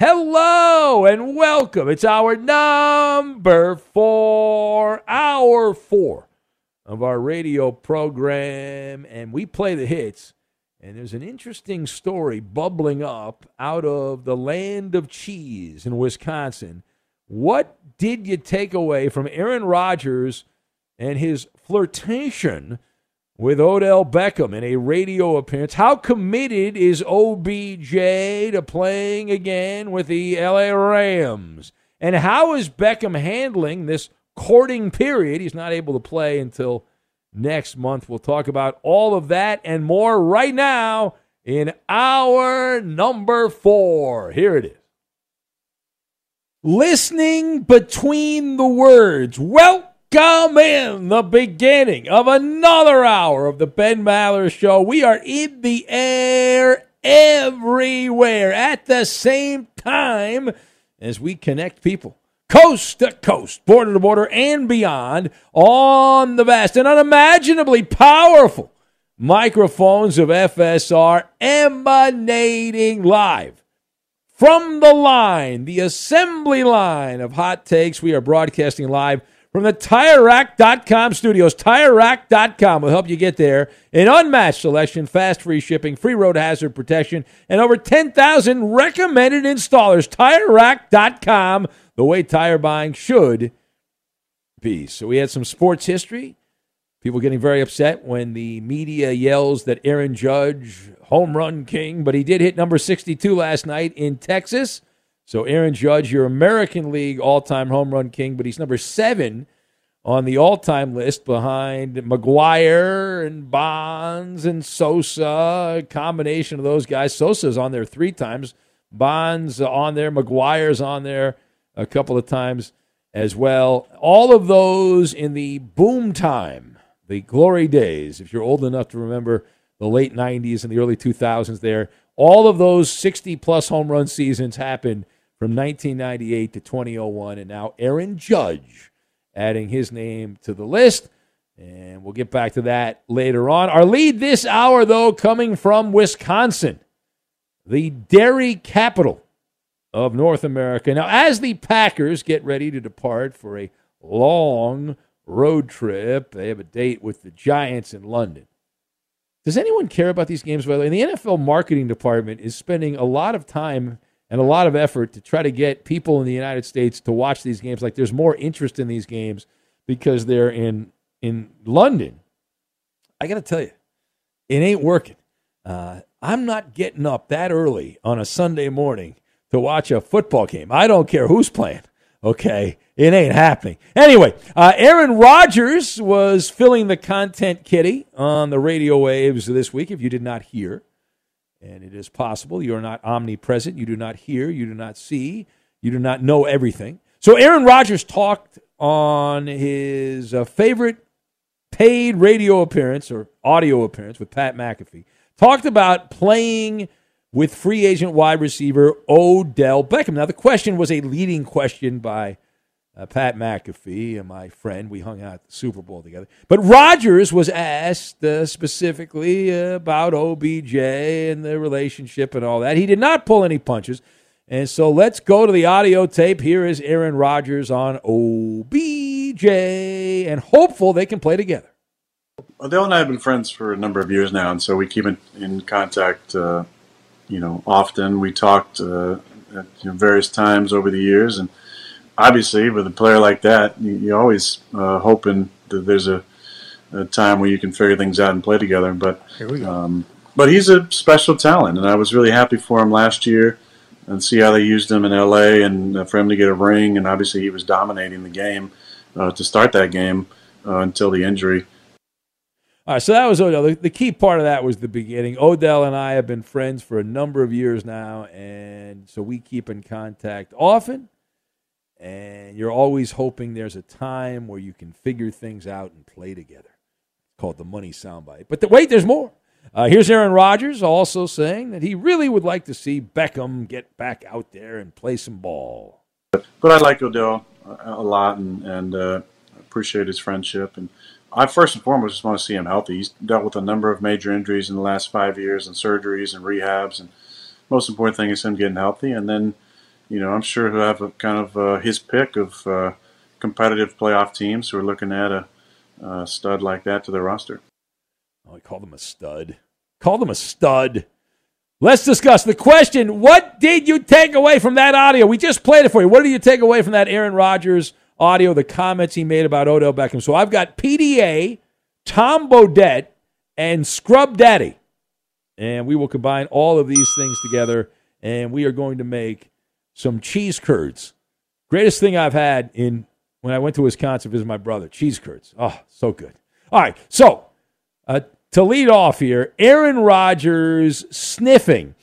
Hello and welcome. It's our number four, hour four of our radio program, and we play the hits. And there's an interesting story bubbling up out of the land of cheese in Wisconsin. What did you take away from Aaron Rodgers and his flirtation with Odell Beckham in a radio appearance. How committed is OBJ to playing again with the LA Rams? And how is Beckham handling this courting period? He's not able to play until next month. We'll talk about all of that and more right now in our number four. Here it is. Listening between the words. Well, Come in the beginning of another hour of the Ben Maller Show. We are in the air everywhere at the same time as we connect people coast to coast, border to border, and beyond on the vast and unimaginably powerful microphones of FSR emanating live from the line, the assembly line of hot takes. We are broadcasting live from the TireRack.com studios. TireRack.com will help you get there. An unmatched selection, fast free shipping, free road hazard protection, and over 10,000 recommended installers. TireRack.com, the way tire buying should be. So we had some sports history. People getting very upset when the media yells that Aaron Judge, home run king, but he did hit number 62 last night in Texas. So Aaron Judge, your American League all-time home run king, but he's number seven on the all-time list behind McGwire and Bonds and Sosa. A combination of those guys. Sosa's on there three times. Bonds on there. McGwire's on there. a couple of times as well. All of those in the boom time, the glory days, if you're old enough to remember the late 90s and the early 2000s there. All of those 60 plus home run seasons happened from 1998 to 2001. And now Aaron Judge adding his name to the list. And we'll get back to that later on. Our lead this hour, though, coming from Wisconsin, the dairy capital of North America. Now, as the Packers get ready to depart for a long road trip, they have a date with the Giants in London. Does anyone care about these games? By the way, the NFL marketing department is spending a lot of time and a lot of effort to try to get people in the United States to watch these games. Like there's more interest in these games because they're in in London. I got to tell you, it ain't working. Uh, I'm not getting up that early on a Sunday morning to watch a football game. I don't care who's playing. Okay, it ain't happening. Anyway, uh, Aaron Rodgers was filling the content kitty on the radio waves this week. If you did not hear, and it is possible you are not omnipresent, you do not hear, you do not see, you do not know everything. So Aaron Rodgers talked on his uh, favorite paid radio appearance or audio appearance with Pat McAfee. Talked about playing with free agent wide receiver Odell Beckham. Now, the question was a leading question by uh, Pat McAfee and my friend. We hung out at the Super Bowl together. But Rodgers was asked uh, specifically uh, about OBJ and the relationship and all that. He did not pull any punches. And so let's go to the audio tape. Here is Aaron Rodgers on OBJ and hopeful they can play together. Odell and I have been friends for a number of years now, and so we keep in, in contact uh, you know, often. We talked uh, at you know, various times over the years, and obviously, with a player like that, you, are always uh, hoping that there's a, a, time where you can figure things out and play together. But um, but he's a special talent, and I was really happy for him last year and see how they used him in LA, and uh, for him to get a ring. And obviously, he was dominating the game uh, to start that game uh, until the injury. All right, so that was Odell. The, the, key part of that was the beginning. Odell and I have been friends for a number of years now, and so we keep in contact often. And you're always hoping there's a time where you can figure things out and play together. It's called the money soundbite. But the, wait, there's more. Uh, here's Aaron Rodgers also saying that he really would like to see Beckham get back out there and play some ball. But I like Odell a lot and, and uh, appreciate his friendship and – I first and foremost just want to see him healthy. He's dealt with a number of major injuries in the last five years, and surgeries and rehabs. And most important thing is him getting healthy. And then, you know, I'm sure he'll have a kind of uh, his pick of uh, competitive playoff teams who are looking at a, a stud like that to their roster. Oh, I call them a stud. Call them a stud. Let's discuss the question. What did you take away from that audio? We just played it for you. What did you take away from that Aaron Rodgers? audio, the comments he made about Odell Beckham. So I've got PDA, Tom Bodett, and Scrub Daddy. And we will combine all of these things together, and we are going to make some cheese curds. Greatest thing I've had in when I went to Wisconsin to visit my brother. Cheese curds. Oh, so good. All right, so uh, to lead off here, Aaron Rodgers sniffing,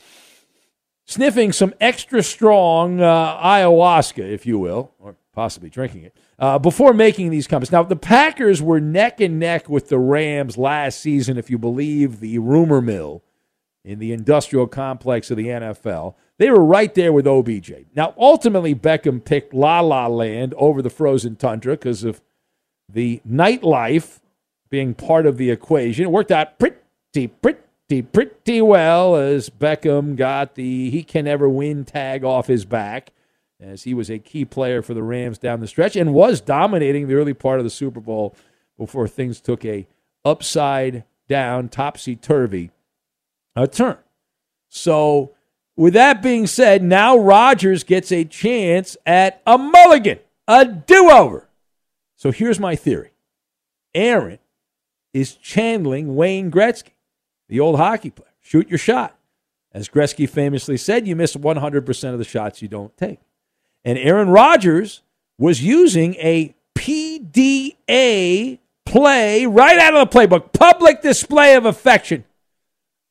sniffing some extra strong uh, ayahuasca, if you will, or possibly drinking it, uh, before making these comments. Now, the Packers were neck and neck with the Rams last season, if you believe the rumor mill in the industrial complex of the NFL. They were right there with OBJ. Now, ultimately, Beckham picked La La Land over the frozen tundra because of the nightlife being part of the equation. It worked out pretty, pretty, pretty well as Beckham got the he can never win tag off his back as he was a key player for the Rams down the stretch and was dominating the early part of the Super Bowl before things took a upside down, topsy turvy turn. So, with that being said, now Rodgers gets a chance at a mulligan, a do over. So, here's my theory Aaron is channeling Wayne Gretzky, the old hockey player. Shoot your shot. As Gretzky famously said, you miss 100% of the shots you don't take. And Aaron Rodgers was using a PDA play right out of the playbook, public display of affection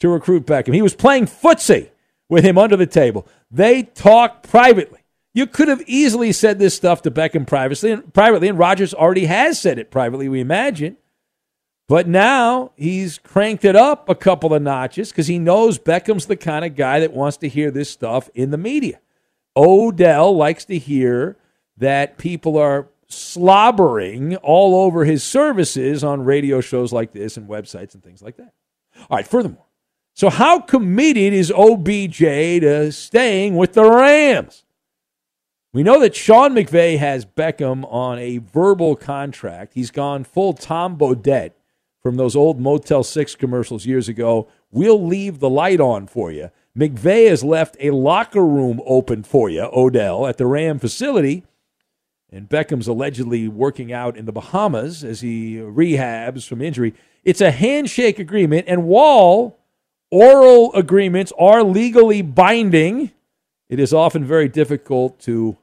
to recruit Beckham. He was playing footsie with him under the table. They talk privately. You could have easily said this stuff to Beckham privately, and privately, and Rodgers already has said it privately, we imagine. But now he's cranked it up a couple of notches because he knows Beckham's the kind of guy that wants to hear this stuff in the media. Odell likes to hear that people are slobbering all over his services on radio shows like this and websites and things like that. All right, furthermore, so how committed is OBJ to staying with the Rams? We know that Sean McVay has Beckham on a verbal contract. He's gone full Tom Bodett from those old Motel 6 commercials years ago. We'll leave the light on for you. McVay has left a locker room open for you, Odell, at the Ram facility. And Beckham's allegedly working out in the Bahamas as he rehabs from injury. It's a handshake agreement, and while oral agreements are legally binding, it is often very difficult to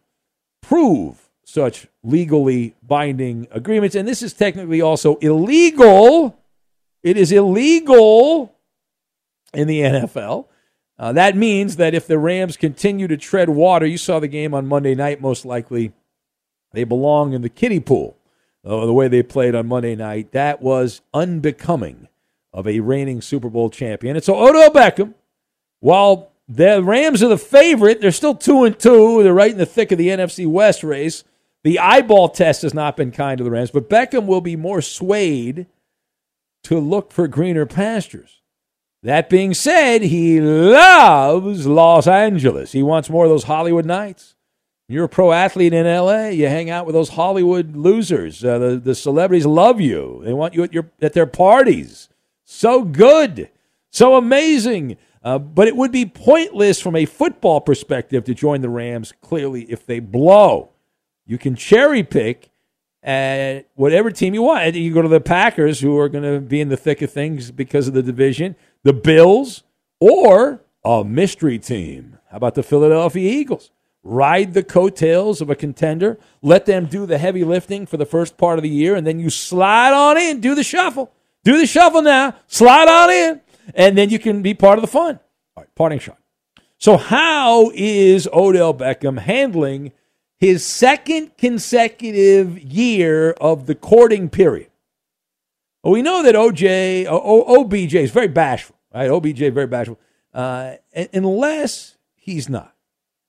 prove such legally binding agreements. And this is technically also illegal. It is illegal in the NFL. Uh, that means that if the Rams continue to tread water, you saw the game on Monday night, most likely they belong in the kiddie pool. Uh, the way they played on Monday night, that was unbecoming of a reigning Super Bowl champion. And so Odell Beckham, while the Rams are the favorite, they're still two and two. They're right in the thick of the NFC West race. The eyeball test has not been kind to the Rams, but Beckham will be more swayed to look for greener pastures. That being said, he loves Los Angeles. He wants more of those Hollywood nights. You're a pro athlete in LA. You hang out with those Hollywood losers. Uh, the, the celebrities love you. They want you at, your, at their parties. So good. So amazing. Uh, but it would be pointless from a football perspective to join the Rams, clearly, if they blow. You can cherry pick at whatever team you want. You go to the Packers, who are going to be in the thick of things because of the division, the Bills, or a mystery team. How about the Philadelphia Eagles? Ride the coattails of a contender, let them do the heavy lifting for the first part of the year, and then you slide on in, do the shuffle. Do the shuffle now, slide on in, and then you can be part of the fun. All right, parting shot. So, how is Odell Beckham handling his second consecutive year of the courting period. Well, we know that OJ, o, OBJ is very bashful, right? OBJ very bashful, uh, unless he's not.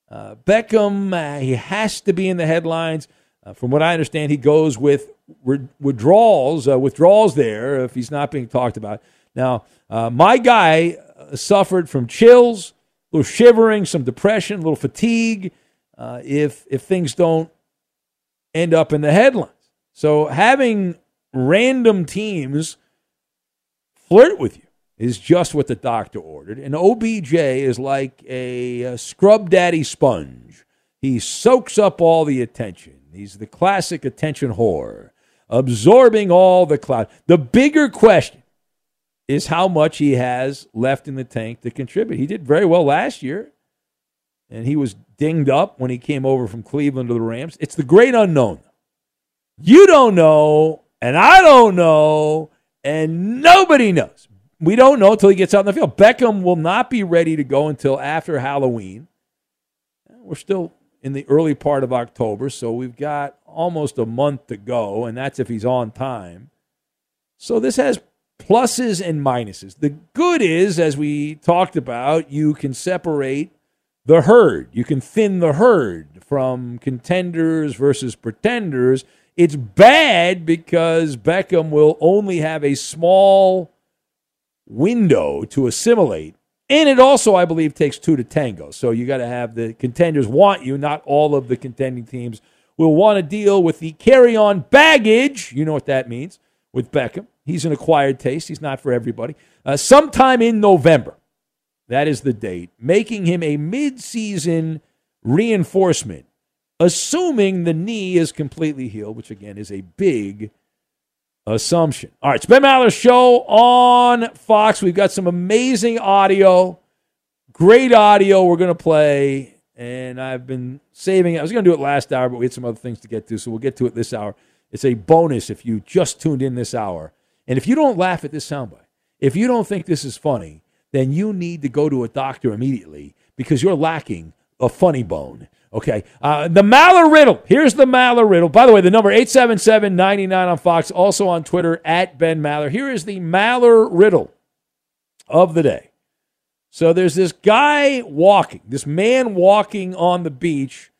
Uh, Beckham, uh, he has to be in the headlines. Uh, from what I understand, he goes with withdrawals, uh, withdrawals there if he's not being talked about. Now, uh, my guy suffered from chills, a little shivering, some depression, a little fatigue uh, if if things don't end up in the headlines. So having random teams flirt with you is just what the doctor ordered. And OBJ is like a, a scrub daddy sponge. He soaks up all the attention. He's the classic attention whore, absorbing all the cloud. The bigger question is how much he has left in the tank to contribute. He did very well last year and he was dinged up when he came over from Cleveland to the Rams. It's the great unknown. You don't know, and I don't know, and nobody knows. We don't know until he gets out in the field. Beckham will not be ready to go until after Halloween. We're still in the early part of October, so we've got almost a month to go, and that's if he's on time. So this has pluses and minuses. The good is, as we talked about, you can separate the herd. You can thin the herd from contenders versus pretenders. It's bad because Beckham will only have a small window to assimilate. And it also, I believe, takes two to tango. So you got to have the contenders want you, not all of the contending teams will want to deal with the carry on baggage. You know what that means with Beckham. He's an acquired taste, he's not for everybody. Uh, sometime in November, that is the date, making him a mid-season reinforcement, assuming the knee is completely healed, which again is a big assumption. All right, it's Ben Maller show on Fox. We've got some amazing audio, great audio we're going to play. And I've been saving it. I was going to do it last hour, but we had some other things to get to, so we'll get to it this hour. It's a bonus if you just tuned in this hour. And if you don't laugh at this soundbite, if you don't think this is funny, then you need to go to a doctor immediately because you're lacking a funny bone. Okay. Uh, the Maller Riddle. Here's the Maller Riddle. By the way, the number 877-99 on Fox, also on Twitter at Ben Maller. Here is the Maller Riddle of the day. So there's this guy walking, this man walking on the beach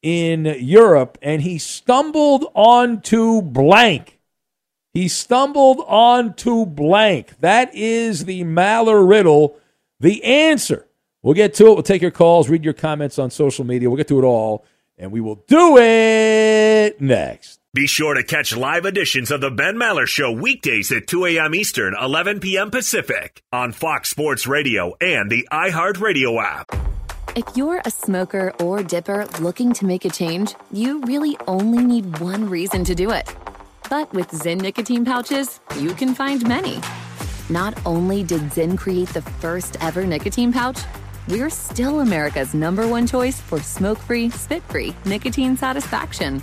in Europe, and he stumbled onto blank. He stumbled onto blank. That is the Maller riddle. The answer. We'll get to it. We'll take your calls, read your comments on social media. We'll get to it all, and we will do it next. Be sure to catch live editions of the Ben Maller Show weekdays at 2 a.m. Eastern, 11 p.m. Pacific on Fox Sports Radio and the iHeartRadio app. If you're a smoker or dipper looking to make a change, you really only need one reason to do it. But with Zyn nicotine pouches, you can find many. Not only did Zyn create the first ever nicotine pouch, we're still America's number one choice for smoke free, spit free nicotine satisfaction.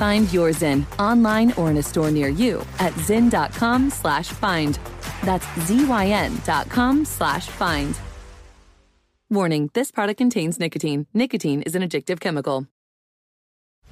Find your Zyn online or in a store near you at zyn.com slash find. That's Z-Y-N dot com slash find. Warning, this product contains nicotine. Nicotine is an addictive chemical.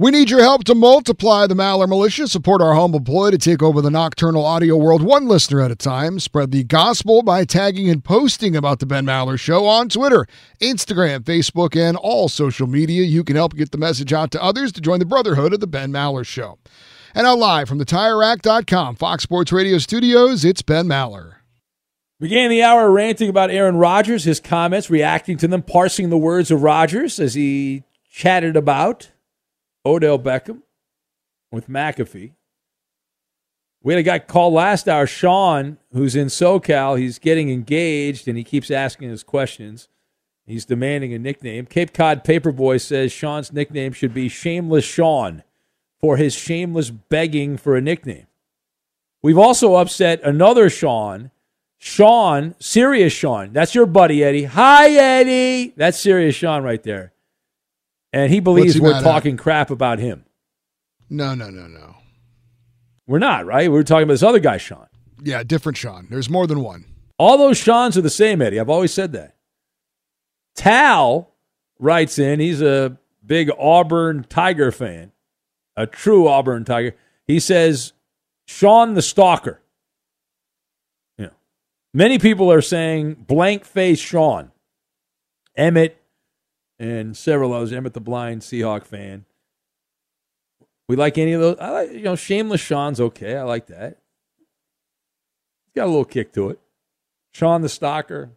We need your help to multiply the Maller Militia. Support our humble ploy to take over the nocturnal audio world one listener at a time. Spread the gospel by tagging and posting about the Ben Maller Show on Twitter, Instagram, Facebook, and all social media. You can help get the message out to others to join the brotherhood of the Ben Maller Show. And now live from the TireRack.com Fox Sports Radio studios, it's Ben Maller. Began the hour ranting about Aaron Rodgers, his comments, reacting to them, parsing the words of Rodgers as he chatted about Odell Beckham with McAfee. We had a guy call last hour, Sean, who's in SoCal. He's getting engaged and he keeps asking us questions. He's demanding a nickname. Cape Cod Paperboy says Sean's nickname should be Shameless Sean for his shameless begging for a nickname. We've also upset another Sean, Sean, Serious Sean. That's your buddy, Eddie. Hi, Eddie. That's Serious Sean right there and he believes he we're uh, talking at? crap about him. No, no, no, no. We're not, right? We are talking about this other guy, Sean. Yeah, different Sean. There's more than one. All those Seans are the same, Eddie. I've always said that. Tal writes in, he's a big Auburn Tiger fan, a true Auburn Tiger. He says, Sean the Stalker. Yeah. Many people are saying blank face Sean. Emmett and several others. Emmett the Blind Seahawk fan. We like any of those. I like, you know, Shameless Sean's okay. I like that. He's got a little kick to it. Sean the Stalker.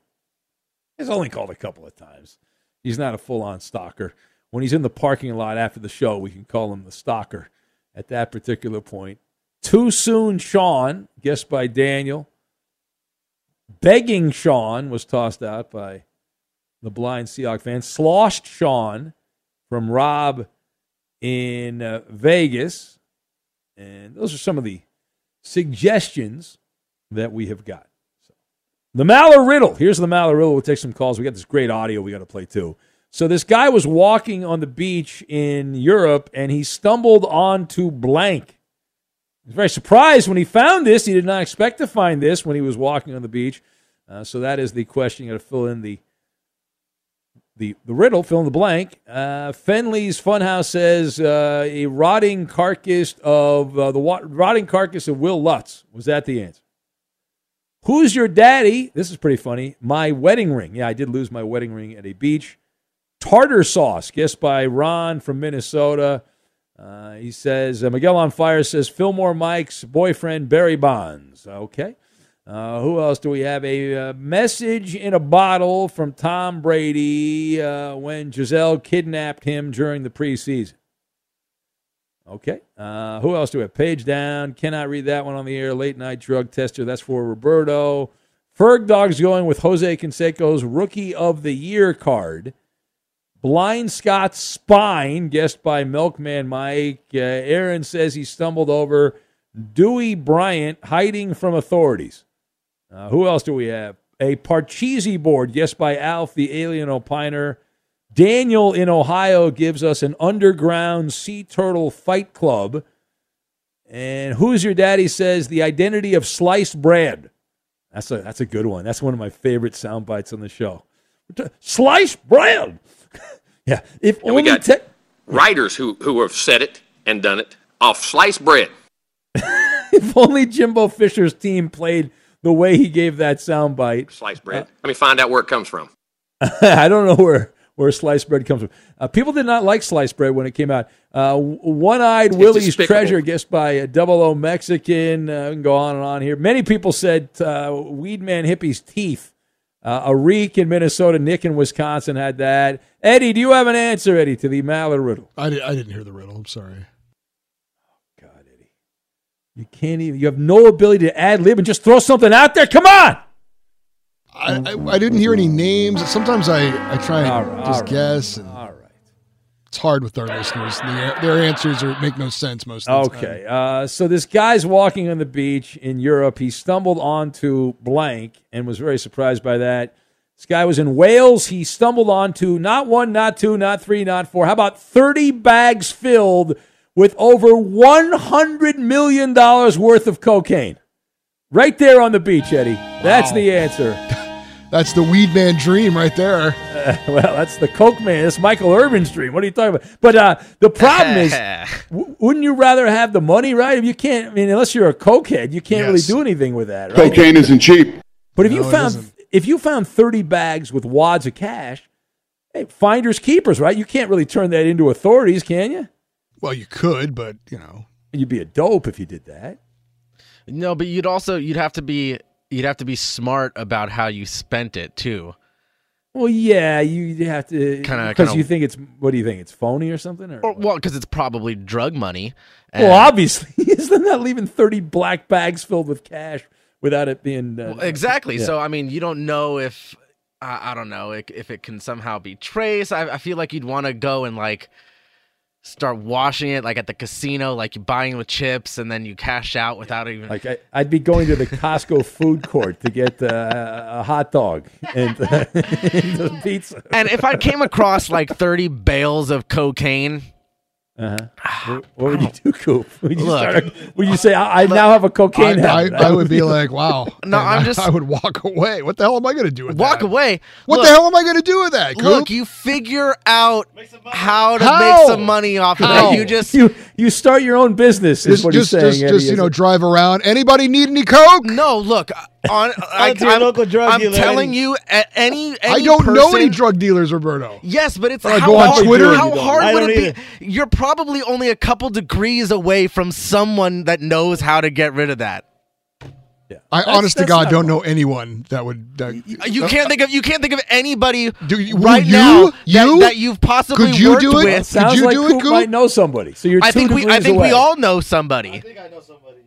He's only called a couple of times. He's not a full on stalker. When he's in the parking lot after the show, we can call him the stalker at that particular point. Too soon, Sean, guessed by Daniel. Begging Sean was tossed out by the blind Seahawk fan. Sloshed Sean from Rob in uh, Vegas. And those are some of the suggestions that we have got. So, the Maller Riddle. Here's the Maller Riddle. We'll take some calls. We got this great audio we got to play too. So this guy was walking on the beach in Europe and he stumbled onto blank. He was very surprised when he found this. He did not expect to find this when he was walking on the beach. Uh, so that is the question. You got to fill in the the, the riddle, fill in the blank. Uh, Fenley's Funhouse says uh, a rotting carcass of uh, the wa- rotting carcass of Will Lutz. Was that the answer? Who's your daddy? This is pretty funny. My wedding ring. Yeah, I did lose my wedding ring at a beach. Tartar sauce, guessed by Ron from Minnesota. Uh, he says uh, Miguel on fire says Fillmore Mike's boyfriend Barry Bonds. Okay. Uh, who else do we have? A uh, message in a bottle from Tom Brady uh, when Gisele kidnapped him during the preseason. Okay. Uh, who else do we have? Page down. Cannot read that one on the air. Late night drug tester. That's for Roberto. Ferg Dog's going with Jose Canseco's Rookie of the Year card. Blind Scott's spine, guessed by Milkman Mike. Uh, Aaron says he stumbled over Dewey Bryant hiding from authorities. Uh, who else do we have? A Parcheesi board, yes, by Alf, the alien opiner. Daniel in Ohio gives us an underground sea turtle fight club. And who's your daddy says the identity of sliced bread. That's a that's a good one. That's one of my favorite sound bites on the show. Sliced bread. yeah. If and only we got te- writers who who have said it and done it off sliced bread. if only Jimbo Fisher's team played the way he gave that sound bite. Sliced bread. Uh, Let me find out where it comes from. I don't know where where sliced bread comes from. Uh, people did not like sliced bread when it came out. Uh, One Eyed Willie's despicable. Treasure, guessed by a Double O Mexican. Uh, we can go on and on here. Many people said uh, Weedman Hippie's teeth. Uh, a reek in Minnesota. Nick in Wisconsin had that. Eddie, do you have an answer, Eddie, to the Maller riddle? I, did, I didn't hear the riddle. I'm sorry. You can't even. You have no ability to ad lib and just throw something out there. Come on. I, I, I didn't hear any names. Sometimes I, I try and right, just guess. And all right. It's hard with our listeners. Their, their answers are, make no sense most of the okay. time. Okay. Uh, so this guy's walking on the beach in Europe. He stumbled onto blank and was very surprised by that. This guy was in Wales. He stumbled onto not one, not two, not three, not four. How about 30 bags filled with over $100 million worth of cocaine. Right there on the beach, Eddie. That's wow. the answer. That's the weed man dream right there. Uh, well, that's the Coke man. That's Michael Irvin's dream. What are you talking about? But uh, the problem is, w- wouldn't you rather have the money, right? If you can't, I mean, unless you're a cokehead, you can't really do anything with that, right? Cocaine isn't cheap. But if No, you found if you found thirty bags with wads of cash, hey, finders keepers, right? You can't really turn that into authorities, can you? Well, you could, but you know, you'd be a dope if you did that. No, but you'd also you'd have to be you'd have to be smart about how you spent it too. Well, yeah, you you have to Kinda- because you think it's what do you think it's phony or something? Or Or, well, because it's probably drug money. well, obviously, isn't that leaving thirty black bags filled with cash without it being uh, Well, exactly. yeah. So I mean, you don't know if I I don't know if, if it can somehow be traced. I, I feel like you'd want to go and like start washing it, like at the casino, like you're buying with chips, and then you cash out without even. Like I, I'd be going to the Costco food court to get uh, a hot dog and, uh, and pizza. and if I came across like thirty bales of cocaine, Uh-huh. What, what would you do, Coop? Would you, Look. start a- would you say, I, I now have a cocaine I, I, habit? I would be like, wow. No, And I'm I- just- I would walk away. What the hell am I going to do with walk that? Walk away. What Look- the hell am I going to do with that? Coop? Look, you figure out how to How? make some money off of How? it. You just you you start your own business. Is just, what just, he's saying. just, just you know, drive around. Anybody need any coke? no look. On I, your I'm, local drug I'm dealer, telling you, a- any, any I don't know any person- drug dealers, Roberto. Yes, but it's Or I how go on hard, Twitter. How You don't. hard I would don't it be? You're probably only a couple degrees away from someone that knows how to get rid of that. I That's- honest to that's God not don't wrong. know anyone that would. That, You can't think of you can't think of anybody Do you- right you? now that, You? that you've possibly Could you worked do it? with. Sounds you like do it, Coop Coop? might know somebody. So you're I two think we I degrees think away. we all know somebody.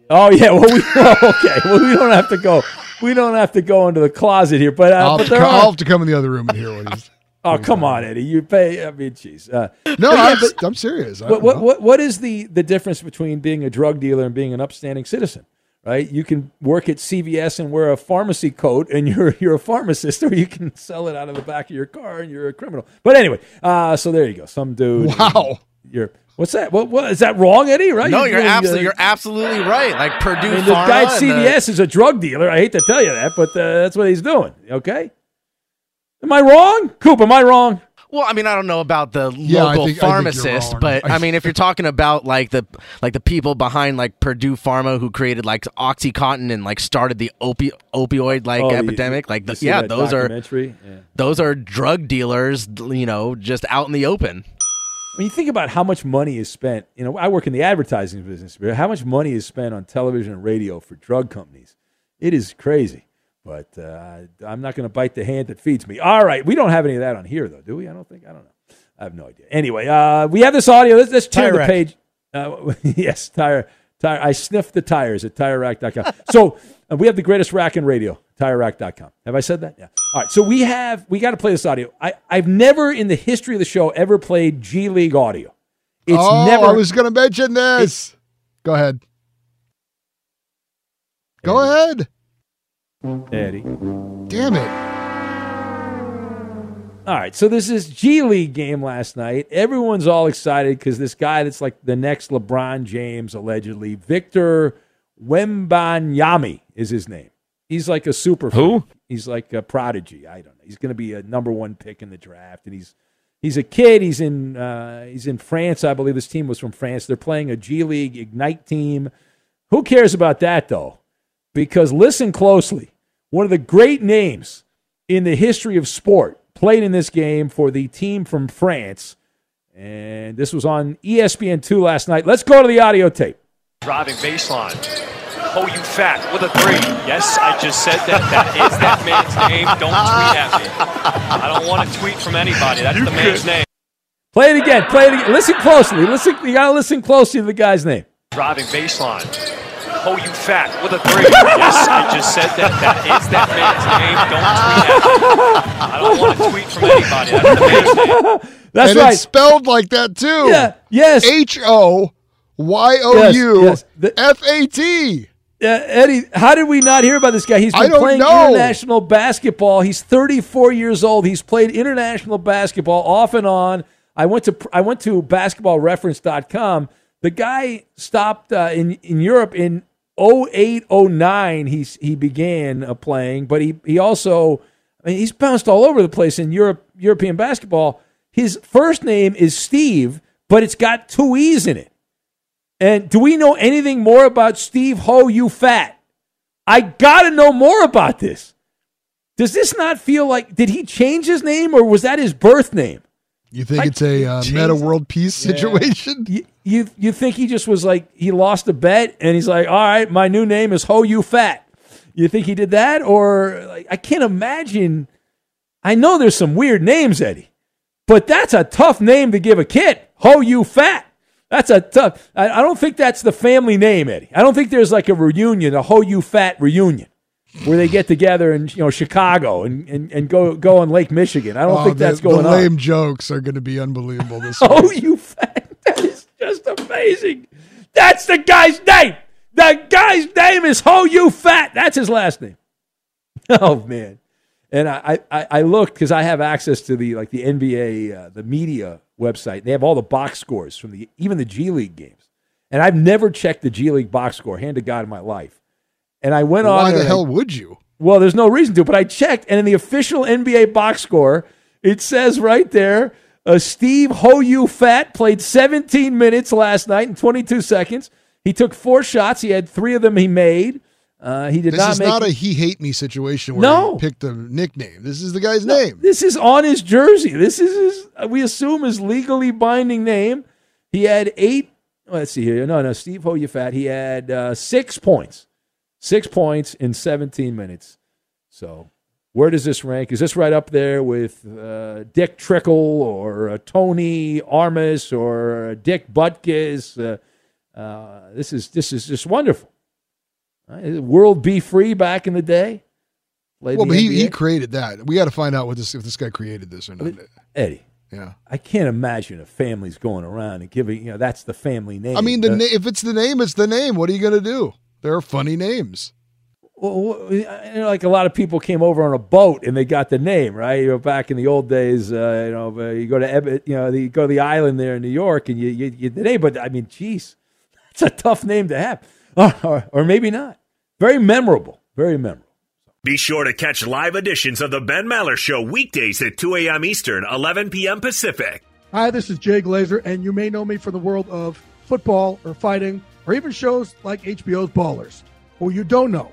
Oh yeah, well we oh, okay. Well we don't have to go. We don't have to go into the closet here, but uh, I'll, but have to, there co- I'll have to come in the other room and hear what he's. Oh come on, Eddie. You pay. I mean, jeez. Uh, No, I'm, but- I'm serious. What, what, what, what is the, the difference between being a drug dealer and being an upstanding citizen? Right, you can work at CVS and wear a pharmacy coat, and you're you're a pharmacist, or you can sell it out of the back of your car, and you're a criminal. But anyway, uh, so there you go. Some dude. Wow. You're what's that? What, what is that wrong, Eddie? Right? No, you're really, uh, absolutely you're absolutely right. Like Purdue I mean, the guy at and the- CVS is a drug dealer. I hate to tell you that, but uh, that's what he's doing. Okay. Am I wrong, Coop? Am I wrong? Well, I mean, I don't know about the Yeah, local think- I think you're pharmacist, wrong. but I mean, if you're talking about like the like the people behind like Purdue Pharma who created like OxyContin and like started the opi- opioid like Oh, you- epidemic, like the, yeah, those are? Yeah. those are drug dealers, you know, just out in the open. When you think about how much money is spent, you know, I work in the advertising business, but how much money is spent on television and radio for drug companies, it is crazy. But uh, I'm not going to bite the hand that feeds me. All right, we don't have any of that on here, though, do we? I don't think. I don't know. I have no idea. Anyway, uh, we have this audio. Let's, let's turn the page. Uh, yes, tire. Tire. I sniffed the tires at TireRack.com. so uh, we have the greatest rack in radio. TireRack.com. Have I said that? Yeah. All right. So we have. We got to play this audio. I, I've never in the history of the show ever played G League audio. It's oh, never. I was going to mention this. Go ahead. Go ahead. Eddie. Damn it. All right, so this is G League game last night. Everyone's all excited because this guy that's like the next LeBron James, allegedly, Victor Wembanyama is his name. He's like a super. Who? freak. He's like a prodigy. I don't know. He's going to be a number one pick in the draft, and he's he's a kid. He's in uh, he's in France, I believe. This team was from France. They're playing a G League Ignite team. Who cares about that though? Because listen closely. One of the great names in the history of sport played in this game for the team from France. And this was on E ESPN2 last night. Let's go to the audio tape. Driving baseline. Oh, you fat with a three. Yes, I just said that. That is that man's name. Don't tweet at me. I don't want to tweet from anybody. That's the man's name. Play it again. Play it again. Listen closely. Listen. You got to listen closely to the guy's name. Driving baseline. Oh, you fat with a three. Yes, I just said that. That is that man's name. Don't tweet at me. I don't want to tweet from anybody. That's the man's name. That's and right. It's spelled like that too. Yeah. Yes. H O Y O U Yes, yes. F A T. Uh, Eddie, how did we not hear about this guy? He's I been playing know. international basketball. He's 34 years old. He's played international basketball off and on. I went to I went to basketballreference.com. The guy stopped uh, in in Europe in 08 09 he he began uh, playing, but he he also I mean, he's bounced all over the place in Europe, European basketball. His first name is Steeve, but it's got two E's in it. And do we know anything more about Steve Ho, you fat? I got to know more about this. Does this not feel like, did he change his name or was that his birth name? You think I- it's a uh, Metta World Peace situation? You, you think he just was like he lost a bet and he's like, all right, my new name is Ho You Fat. You think he did that or like I can't imagine. I know there's some weird names, Eddie, but that's a tough name to give a kid. Ho You Fat. That's a tough. I, I don't think that's the family name, Eddie. I don't think there's like a reunion, a Ho You Fat reunion. Where they get together in you know Chicago and, and, and go go on Lake Michigan. I don't Oh, think the, that's going the on. lame jokes are going to be unbelievable this Oh, week. you fat. Just amazing. That's the guy's name. The guy's name is Ho You Fat. That's his last name. Oh man. And I I, I looked because I have access to the like the NBA uh, the media website. And They have all the box scores from the even the G League games. And I've never checked the G League box score, hand to God in my life. And I went on. Why the I- hell would you? well, there's no reason to, but I checked, and in the official NBA box score, it says right there, uh, Steeve Ho You Fat played 17 minutes last night in 22 seconds. He took four shots. He had three of them he made. Uh, he did This not is make. not a he hate me situation where No. he picked a nickname. This is the guy's name. this is on his jersey. This is his. uh, We assume his legally binding name. He had eight. Let's see here. No, no. Steeve Ho You Fat. He had uh, six points. Six points in 17 minutes. So, where does this rank? Is this right up there with uh, Dick Trickle or uh, Tony Armas or uh, Dick Butkus? Uh, uh, this is this is just wonderful. Uh, World B. Free back in the day. Well, the but he, he created that. We got to find out what this if this guy created this or not. Eddie. Yeah. I can't imagine a family's going around and giving, you know, that's the family name. I mean, the na- if it's the name, it's the name. What are you going to do? There are funny names. Well, you know, like a lot of people came over on a boat and they got the name, right? You know, back in the old days, uh, you know, uh, you go to Eb- you know, you go to the island there in New York and you, you, you the name, but I mean, geez, that's a tough name to have, or, or, or maybe not. Very memorable, very memorable. Be sure to catch live editions of the Ben Maller Show weekdays at 2 a.m. Eastern, 11 p.m. Pacific. Hi, this is Jay Glazer, and you may know me from the world of football or fighting or even shows like HBO's Ballers. What you don't know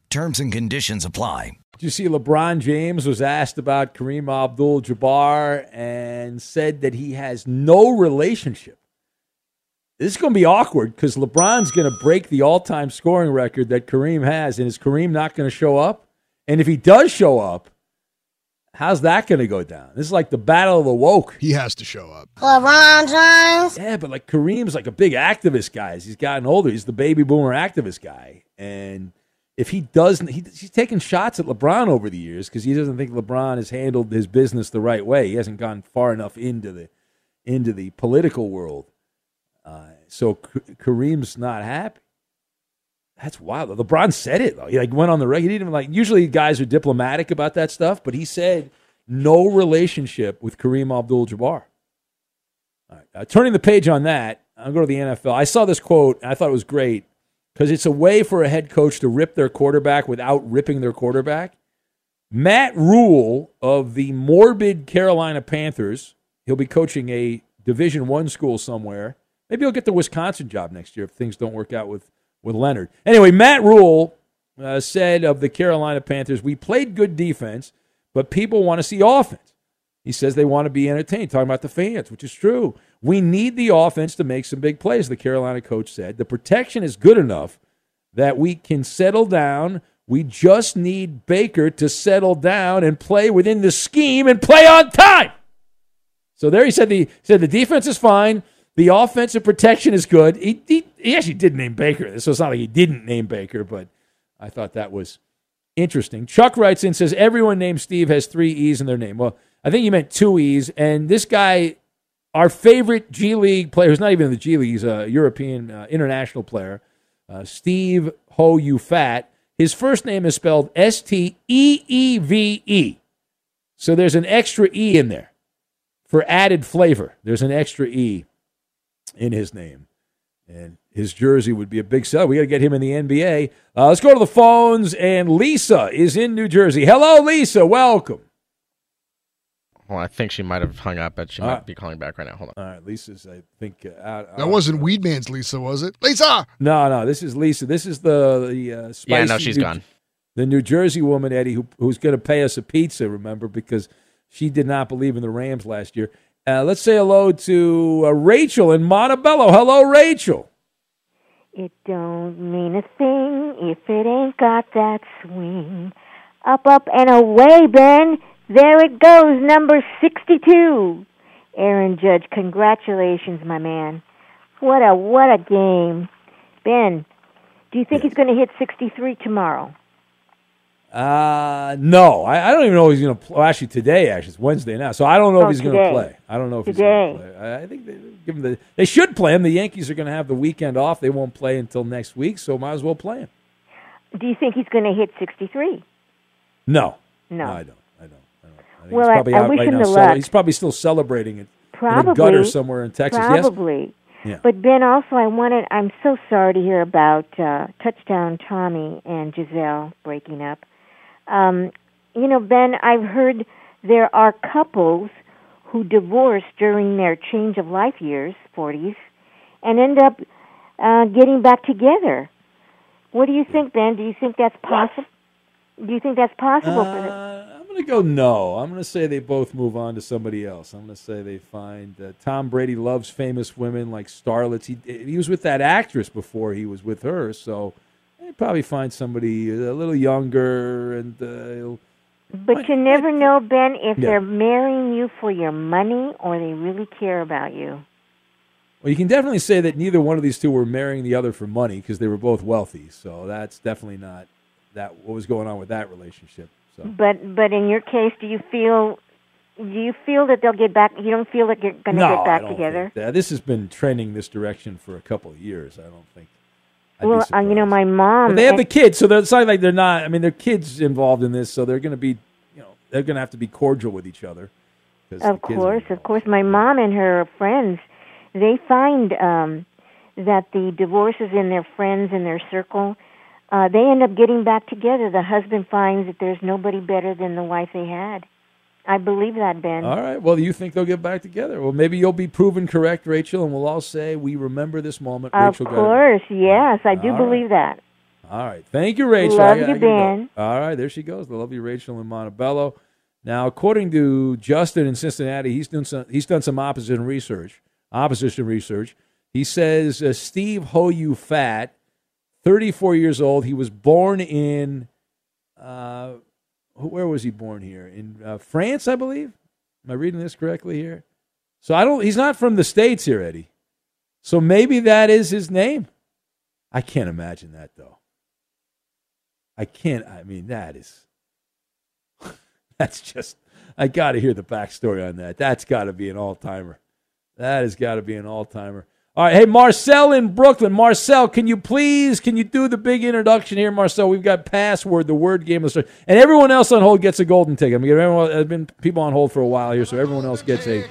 Terms and conditions apply. Did you see LeBron James was asked about Kareem Abdul Jabbar and said that he has no relationship? This is going to be awkward because LeBron's going to break the all time scoring record that Kareem has. And is Kareem not going to show up? And if he does show up, how's that going to go down? This is like the battle of the woke. He has to show up. LeBron James. Yeah, but like Kareem's like a big activist guy. As he's gotten older, he's the baby boomer activist guy. And if he doesn't, he, he's taken shots at LeBron over the years because he doesn't think LeBron has handled his business the right way. He hasn't gone far enough into the into the political world. Uh, so Kareem's not happy. That's wild. LeBron said it though. He like went on the record. He didn't even like. Usually guys are diplomatic about that stuff, but he said no relationship with Kareem Abdul-Jabbar. All right, uh, turning the page on that, I'll go to the NFL. I saw this quote. and I thought it was great because it's a way for a head coach to rip their quarterback without ripping their quarterback. Matt Rhule of the morbid Carolina Panthers, he'll be coaching a Division One school somewhere. Maybe he'll get the Wisconsin job next year if things don't work out with, with Leonhard. Anyway, Matt Rhule uh, said of the Carolina Panthers, we played good defense, but people want to see offense. He says they want to be entertained, talking about the fans, which is true. We need the offense to make some big plays, the Carolina coach said. The protection is good enough that we can settle down. We just need Baker to settle down and play within the scheme and play on time. So there he said the he said the defense is fine. The offensive protection is good. He, he, he actually did name Baker. So it's not like he didn't name Baker, but I thought that was interesting. Chuck writes in says everyone named Steve has three E's in their name. Well, I think you meant two E's. And this guy, our favorite G League player, who's not even in the G League, he's a European uh, international player, uh, Steeve Ho You Fat. His first name is spelled S T E E V E. So there's an extra E in there for added flavor. There's an extra E in his name. And his jersey would be a big sell. We got to get him in the NBA. Uh, let's go to the phones. And Lisa is in New Jersey. Hello, Lisa. Welcome. Well, I think she might have hung up, but she All might right. be calling back right now. Hold on. All right, Lisa's, I think, uh, out. That wasn't Weedman's Lisa, was it? Lisa! No, no, this is Lisa. This is the the uh, spicy Yeah, no, she's New- gone. The New Jersey woman, Eddie, who who's going to pay us a pizza. Remember, because she did not believe in the Rams last year. Uh, let's say hello to uh, Rachel in Montebello. Hello, Rachel. It don't mean a thing if it ain't got that swing. Up, up, and away, Ben. There it goes, number 62. Aaron Judge, congratulations, my man. What a what a game. Ben, do you think he's going to hit 63 tomorrow? Uh, no, I, I don't even know if he's going to play. Well, actually, today, actually, it's Wednesday now, so I don't know Oh, if he's going to play. I don't know if Today. he's going to play. I, I think they give him the. They should play him. The Yankees are going to have the weekend off. They won't play until next week, so might as well play him. Do you think he's going to hit 63? No, No. Don't. I don't. I don't. I think Well, he's I- probably I wish right him now. the luck. He's probably still celebrating it Probably. in a gutter somewhere in Texas. Yes. Probably. Yeah. But Ben, also, I wanted. I'm so sorry to hear about uh, Touchdown Tommy and Gisele breaking up. Um, you know, Ben, I've heard there are couples who divorce during their change of life years, 40s, and end up uh, getting back together. What do you think, Ben? Do you think that's possible? Do you think that's possible for them? I'm going to go no. I'm going to say they both move on to somebody else. I'm going to say they find uh, Tom Brady loves famous women like starlets. He he was with that actress before he was with her, so they probably find somebody a little younger and uh, But you never know, Ben, if Yeah. they're marrying you for your money or they really care about you. Well, you can definitely say that neither one of these two were marrying the other for money because they were both wealthy. So that's definitely not that what was going on with that relationship. So But but in your case, do you feel do you feel that they'll get back? You don't feel that you're going to no, get back together? This has been trending this direction for a couple of years. I don't think. I'd well, uh, you know, my mom. But they have the kids, so they're- it's not like they're not. I mean, there are kids involved in this, so they're going to be, you know, they're going to have to be cordial with each other. Of the kids are- course, of course. My mom and her friends, they find um, that the divorces in their friends in their circle, uh, they end up getting back together. The husband finds that there's nobody better than the wife they had. I believe that, Ben. All right. Well, you think they'll get back together? Well, maybe you'll be proven correct, Rachel, and we'll all say we remember this moment. Of Rachel course, yes, I do All right. believe that. All right. Thank you, Rachel. Love I- you, I gotta go. Ben. All right. There she goes. The lovely Rachel in Montebello. Now, according to Justin in Cincinnati, he's done some, he's done some opposition research. Opposition research. He says uh, Steve Hoyu Fat, 34 years old. He was born in, uh, where was he born here? In uh, France, I believe. Am I reading this correctly here? So I don't. He's not from the states here, Eddie. So maybe that is his name. I can't imagine that though. I can't. I mean, that is. That's just. I got to hear the backstory on that. That's got to be an all timer. That has got to be an all timer. All right, hey Marcel in Brooklyn. Marcel, can you please can you do the big introduction here, Marcel? We've got password, the word game, of the story, and everyone else on hold gets a golden ticket. I'm gonna everyone. There's been people on hold for a while here, so everyone else gets a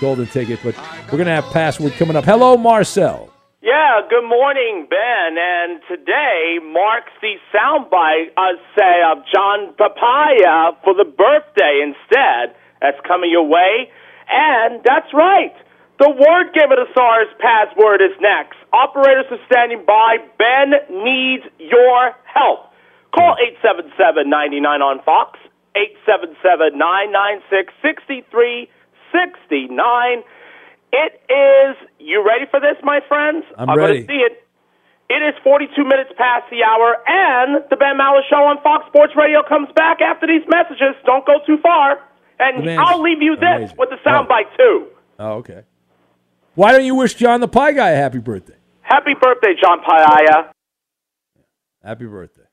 golden ticket. But we're gonna have password coming up. Hello, Marcel. Yeah, good morning, Ben. And today marks the soundbite, uh, say, of John Papaya for the birthday instead. That's coming your way. And that's right. The word given to SARS password is next. Operators are standing by. Ben needs your help. Call 877-99 on Fox, 877-996-6369. It is, you ready for this, my friends? I'm gonna ready. see it. It is 42 minutes past the hour, and the Ben Maller Show on Fox Sports Radio comes back after these messages. Don't go too far. And. I'll leave you this Amazing. with the soundbite, too. Oh, okay. Why don't you wish John the Pie Guy a happy birthday? Happy birthday, John Paiaya. Happy birthday.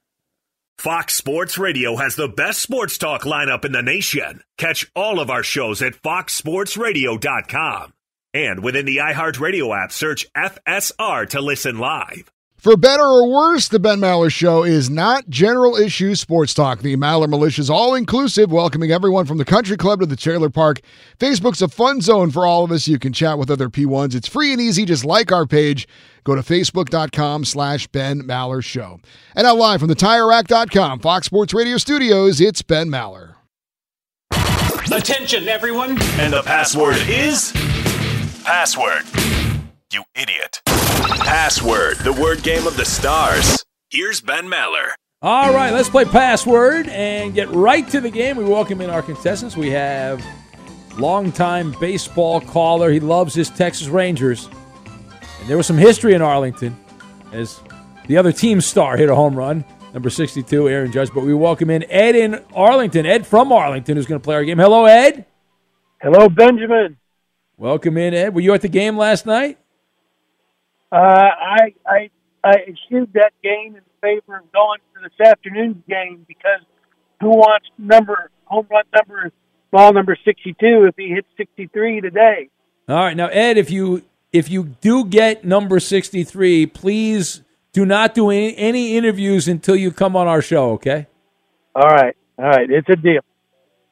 Fox Sports Radio has the best sports talk lineup in the nation. Catch all of our shows at foxsportsradio.com. And within the iHeartRadio app, search FSR to listen live. For better or worse, the Ben Maller Show is not general issue sports talk. The Maller Militia is all inclusive, welcoming everyone from the country club to the trailer park. Facebook's a fun zone for all of us. You can chat with other P1s. It's free and easy. Just like our page. Go to facebook.com slash Ben Maller Show. And now live from the TireRack.com Fox Sports Radio studios, it's Ben Maller. Attention, everyone. And the password is password. You idiot. Password, the word game of the stars. Here's Ben Maller. All right, let's play password and get right to the game. We welcome in our contestants. We have longtime baseball caller. He loves his Texas Rangers. And there was some history in Arlington as the other team star hit a home run. Number 62, Aaron Judge. But we welcome in Ed in Arlington. Ed from Arlington who's going to play our game. Hello, Ed. Hello, Benjamin. Welcome in, Ed. Were you at the game last night? Uh, I I I eschewed that game in favor of going to this afternoon's game because who wants number home run number ball number sixty two if he hits sixty three today? All right, now Ed, if you if you do get number sixty three, please do not do any, any interviews until you come on our show. Okay. All right, all right, it's a deal.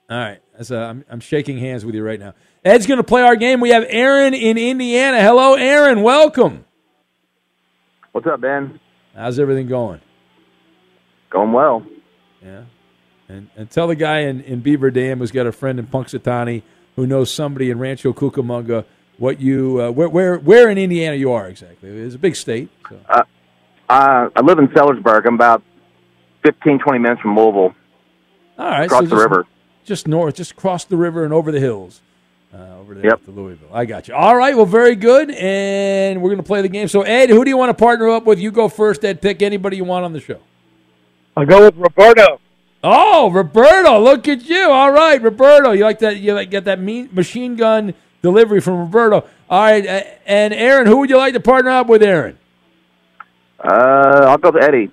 All right, That's, uh, I'm, I'm shaking hands with you right now. Ed's going to play our game. We have Aaron in Indiana. Hello, Aaron. Welcome. What's up, Ben? How's everything going? Going well. Yeah. And, and tell the guy in, in Beaver Dam who's got a friend in Punxsutawney who knows somebody in Rancho Cucamonga what you uh, where where where in Indiana you are exactly. It's a big state. So. Uh, uh, I live in Sellersburg. I'm about 15, 20 minutes from Mobile. All right, across so the just- river. just north, just across the river and over the hills, uh, over there Yep. to Louisville. I got you. All right, well, very good, and we're going to play the game. So, Ed, who do you want to partner up with? You go first, Ed. Pick anybody you want on the show. I'll go with Roberto. Oh, Roberto! Look at you. All right, Roberto. You like that? You like get that mean machine gun delivery from Roberto. All right, uh, and Aaron, who would you like to partner up with, Aaron? Uh, I'll go with Eddie.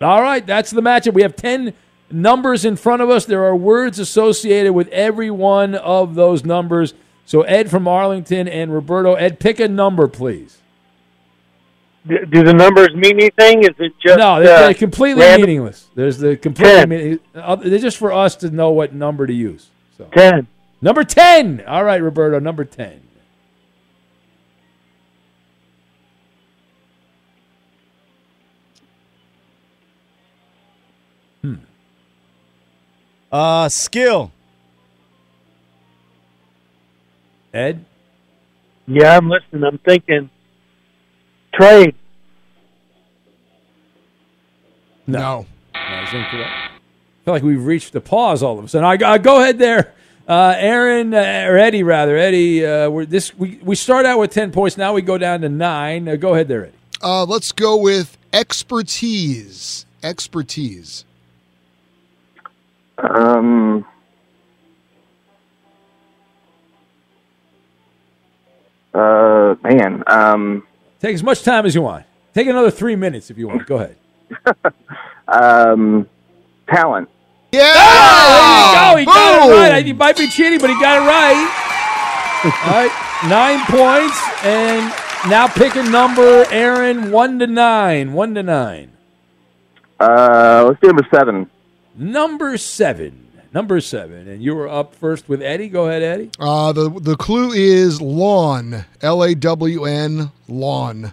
All right, that's the matchup. We have 10 numbers in front of us. There are words associated with every one of those numbers. So, Ed from Arlington and Roberto. Ed, pick a number, please. Do, do the numbers mean anything? Is it just no, they're, uh, they're completely random? meaningless. There's the completely meaning- uh, They're just for us to know what number to use. So. Ten. Number 10. All right, Roberto, number 10. Uh, skill. Ed? Yeah, I'm listening. I'm thinking trade. No. That's incorrect. I feel like we've reached a pause all of a sudden. I, I go ahead there. Uh, Aaron, uh, or Eddie, rather. Eddie, uh, we're this, we, we start out with 10 points. Now we go down to nine. Uh, go ahead there, Eddie. Uh, let's go with expertise. Expertise. Um, uh, man. Um, Take as much time as you want. Take another three minutes if you want. Go ahead. um, talent. Yeah. There you go. He got it right. He might be cheating, but he got it right. All right. Nine points. And now pick a number, Aaron. One to nine. One to nine. Uh, let's do number seven. Number seven. Number seven. And you were up first with Eddie. Go ahead, Eddie. Uh, the the clue is lawn. L A W N. Lawn.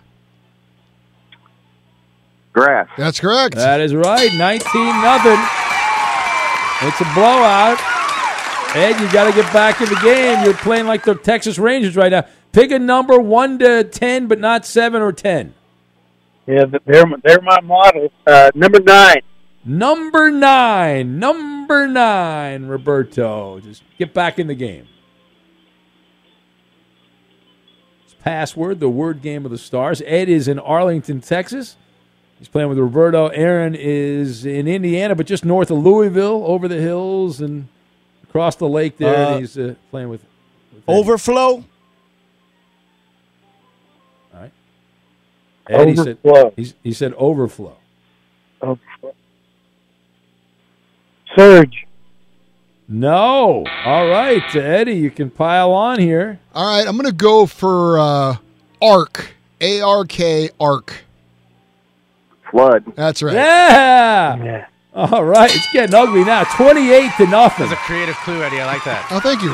Grass. That's correct. That is right. 19 nothing. It's a blowout. Ed, you got to get back in the game. You're playing like the Texas Rangers right now. Pick a number 1 to 10, but not 7 or 10. Yeah, they're my- they're my models. Uh, number nine. Number 9. Number 9, Roberto. Just get back in the game. It's password, the word game of the stars. Ed is in Arlington, Texas. He's playing with Roberto. Aaron is in Indiana, but just north of Louisville, over the hills and across the lake there. Uh, and he's uh, playing with, with Overflow. All right. Eddie said, Overflow. he's, he said overflow. Overflow. Surge. No. All right, Eddie, you can pile on here. All right, I'm going to go for uh, arc. A R K arc. Flood. That's right. Yeah. yeah. All right, it's getting ugly now. 28 to nothing. That's a creative clue, Eddie. I like that. Oh, thank you.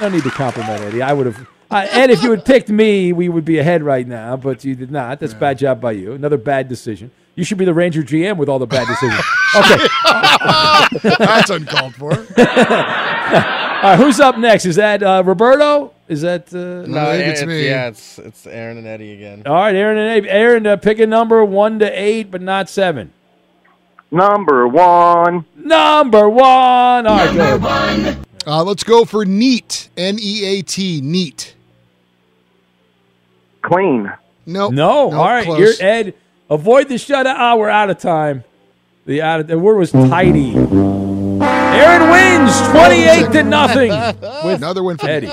No need to compliment Eddie. I would have. Uh, Ed, if you had picked me, we would be ahead right now, but you did not. That's a bad job by you. Another bad decision. You should be the Ranger GM with all the bad decisions. Okay. That's uncalled for. all right, who's up next? Is that uh, Roberto? Is that. Uh, No, it's, me. yeah, it's it's Aaron and Eddie again. All right, Aaron and Abe. Aaron, uh, pick a number one to eight, but not seven. Number one. Number one. All right, go ahead. Uh, let's go for neat. N E A T. Neat. Clean. Nope. No. Nope, All right, close. here, Ed. Avoid the shutout. We're out of time. The out the word was tidy. Aaron wins twenty-eight to nothing with Another win for Eddie.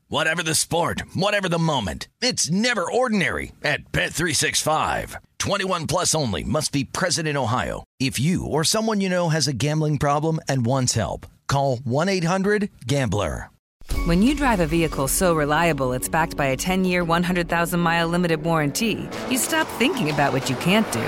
Whatever the sport, whatever the moment. It's never ordinary at Bet365. 21 plus only must be present in Ohio. If you or someone you know has a gambling problem and wants help, call 1-800-GAMBLER. When you drive a vehicle so reliable it's backed by a 10 year, 100,000 mile limited warranty, you stop thinking about what you can't do